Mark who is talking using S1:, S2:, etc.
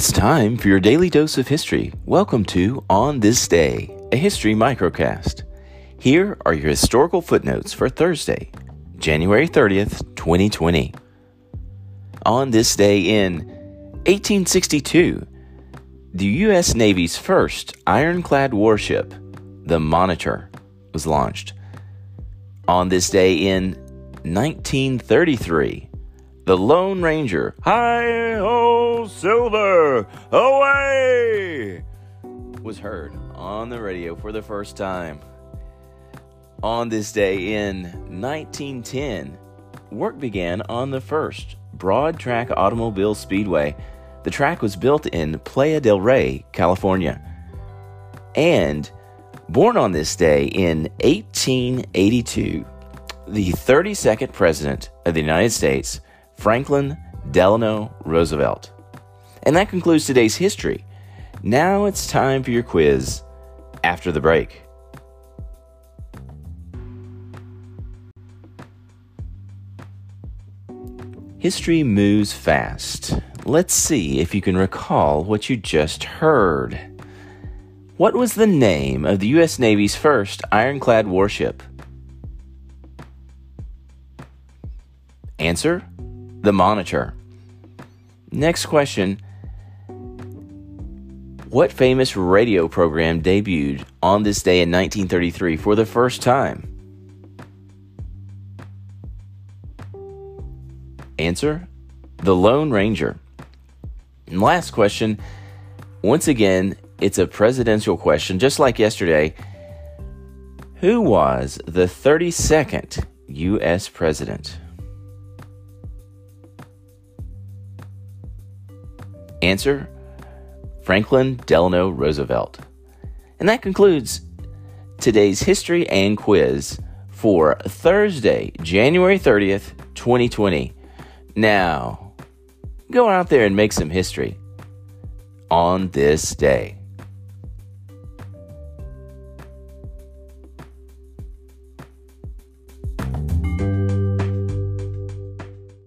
S1: It's time for your daily dose of history. Welcome to On This Day, a history microcast. Here are your historical footnotes for Thursday, January 30th, 2020. On this day in 1862, the U.S. Navy's first ironclad warship, the Monitor, was launched. On this day in 1933, the Lone Ranger, Hi Ho Silver, away! was heard on the radio for the first time. On this day in 1910, work began on the first board track automobile speedway. The track was built in Playa del Rey, California. And born on this day in 1882, the 32nd President of the United States, Franklin Delano Roosevelt. And that concludes today's history. Now it's time for your quiz after the break. History moves fast. Let's see if you can recall what you just heard. What was the name of the U.S. Navy's first ironclad warship? Answer The Monitor. Next question What famous radio program debuted on this day in 1933 for the first time? Answer The Lone Ranger. And last question once again, it's a presidential question, just like yesterday. Who was the 32nd U.S. President? Answer Franklin Delano Roosevelt. And that concludes today's history and quiz for Thursday, January 30th, 2020. Now, go out there and make some history on this day.